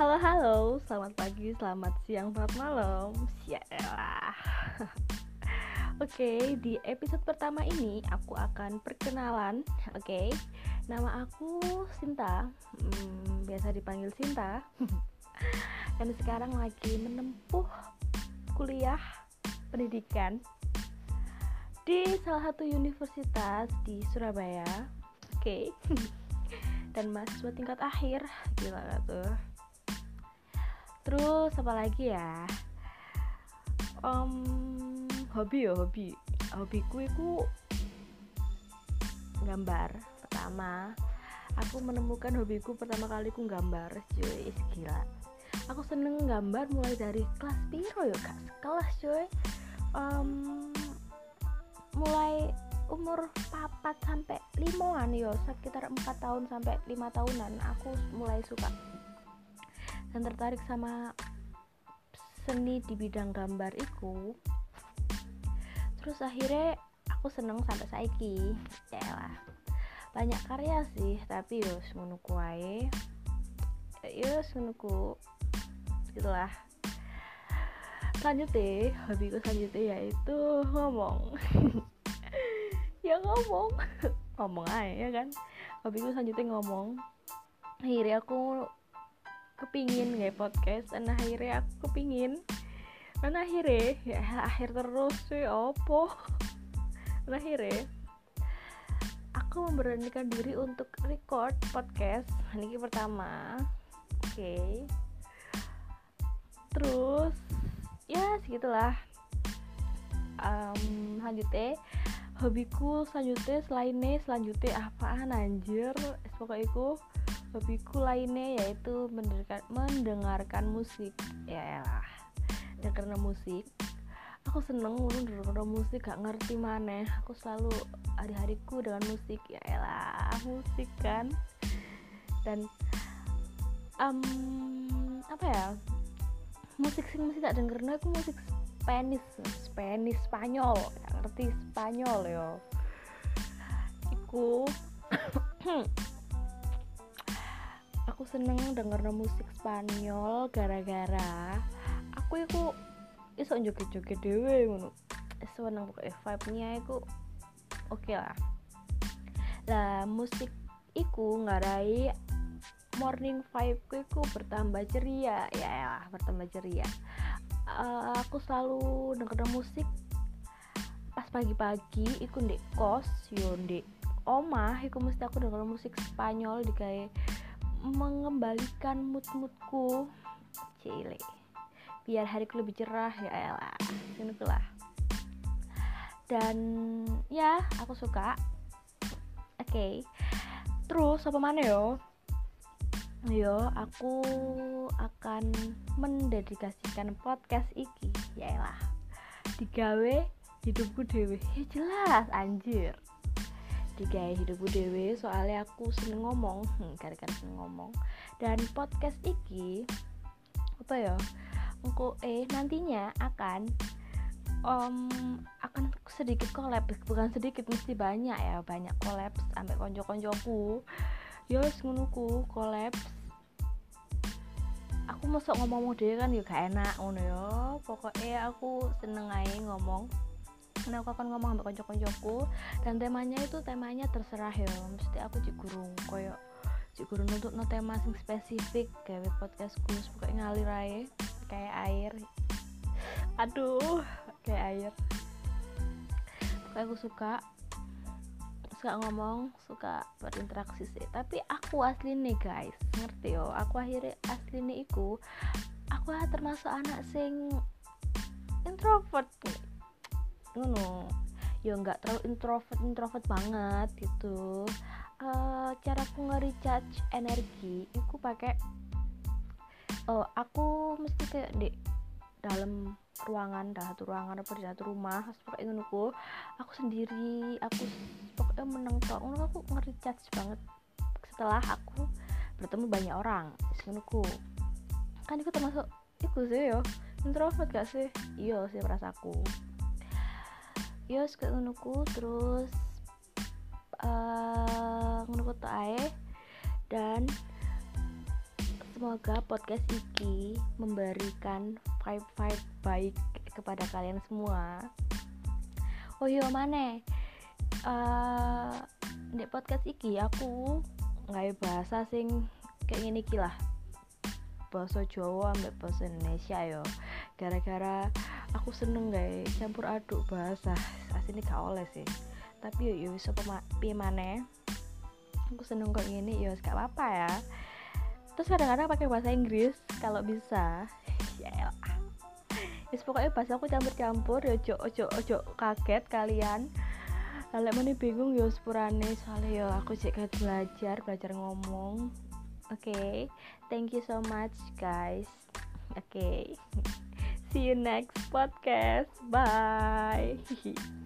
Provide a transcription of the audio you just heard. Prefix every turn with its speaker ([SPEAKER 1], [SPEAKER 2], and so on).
[SPEAKER 1] Halo halo, selamat pagi, selamat siang, selamat malam. Sialah. Oke, di episode pertama ini aku akan perkenalan. Oke, nama aku Sinta, hmm, biasa dipanggil Sinta. Dan sekarang lagi menempuh kuliah pendidikan di salah satu universitas di Surabaya. Oke. dan mahasiswa tingkat akhir gila gak tuh terus apa lagi ya? Um, hobi ya hobi. Hobiku itu gambar pertama. Aku menemukan hobiku pertama kali ku gambar cuy. Gila. Aku seneng gambar mulai dari kelas piro ya? Kak kelas cuy. Um, mulai umur papat sampai limoan yo sekitar empat tahun sampai lima tahunan. Aku mulai suka dan tertarik sama seni di bidang gambar itu terus akhirnya aku seneng sampai saiki. Ya lah. Banyak karya sih tapi yo menunggu wae yo menunggu gitulah selanjutnya hobiku selanjutnya yaitu ngomong. Ya ngomong. Ngomong aja ya kan? Hobiku selanjutnya ngomong. Akhirnya aku kepingin kayak podcast dan akhirnya aku kepingin. Dan akhirnya ya akhir terus sih opo. Dan akhirnya aku memberanikan diri untuk record podcast. Ini pertama. Oke. Okay. terus ya segitulah. Um, lanjutnya hobiku selanjutnya selainnya selanjutnya apaan anjir? Pokoknya itu hobiku lainnya yaitu mendengarkan, mendengarkan musik. Ya lah karena musik aku seneng mendengarkan musik gak ngerti mana aku selalu hari-hariku dengan musik ya lah musik kan. Dan um, apa ya musik sing musik tak dengernya aku musik Spanish Spanish Spanyol. Ya, ngerti Spanyol yo. Iku aku seneng denger musik Spanyol gara-gara aku iku iso joget-joget dewe ngono. Seneng pokoknya vibe-nya iku. Oke okay lah. Lah musik iku ngarai morning vibe ku iku bertambah ceria. Ya lah bertambah ceria. Uh, aku selalu denger musik pas pagi-pagi iku ndek kos yo ndek omah iku mesti aku denger musik Spanyol di mengembalikan mood-moodku. Cile. Biar hariku lebih cerah ya elah lah. Dan ya aku suka. Oke. Okay. terus apa mana yo? Yo aku akan mendedikasikan podcast iki yaelah digawe hidupku dewe ya jelas anjir digawe hidupku dewe soalnya aku seneng ngomong. Hmm, gara-gara seneng ngomong. Dan podcast iki apa ya engko eh nantinya akan um, akan sedikit collab. Bukan sedikit mesti banyak ya. Banyak collab sampai konco-koncoku. Ya ngonoku collab. Aku masuk ngomong deh kan juga gak enak ngono ya. Pokoknya aku seneng aja ngomong karena aku akan ngomong sama konco-koncoku dan temanya itu temanya terserah ya. Mesti aku cik gurung koyo cik gurung untuk no tema sing spesifik kayak podcastku. Pokoknya ngalir aja kayak air. Aduh kayak air. Pokoknya aku suka suka ngomong suka berinteraksi sih. Tapi aku asli nih guys. Ngerti yo? Aku akhirnya asli nih iku aku termasuk anak sing introvert ngono. Yo nggak terlalu introvert introvert banget gitu. Uh, cara aku nge-recharge energi aku pakai oh aku mesti kayak di dalam ruangan dah satu ruangan apa di satu rumah pakai ngono aku sendiri aku pokoknya menang ngono aku nge-recharge banget. Setelah aku bertemu banyak orang ngono kan itu termasuk itu sih yo. Introvert gak sih? Iya sih perasaku iya kayak ngono terus uh, ngono ae. Dan semoga podcast iki memberikan vibe-vibe baik kepada kalian semua. Oh iya mana uh, di podcast iki aku nggak bahasa sing kayak gini kilah bahasa Jawa ambek bahasa Indonesia yo. Gara-gara aku seneng guys campur aduk bahasa asini gak oleh sih. Tapi yo bisa piye mana aku seneng kok gini yo gak apa-apa ya. Terus kadang-kadang pakai bahasa Inggris kalau bisa. Ya Yes, pokoknya bahasa aku campur-campur ya ojo ojo ojo kaget kalian. Lalu mana bingung yo sepurane. Soalnya yo aku cek belajar belajar ngomong. Okay thank you so much guys. Okay see you next podcast. Bye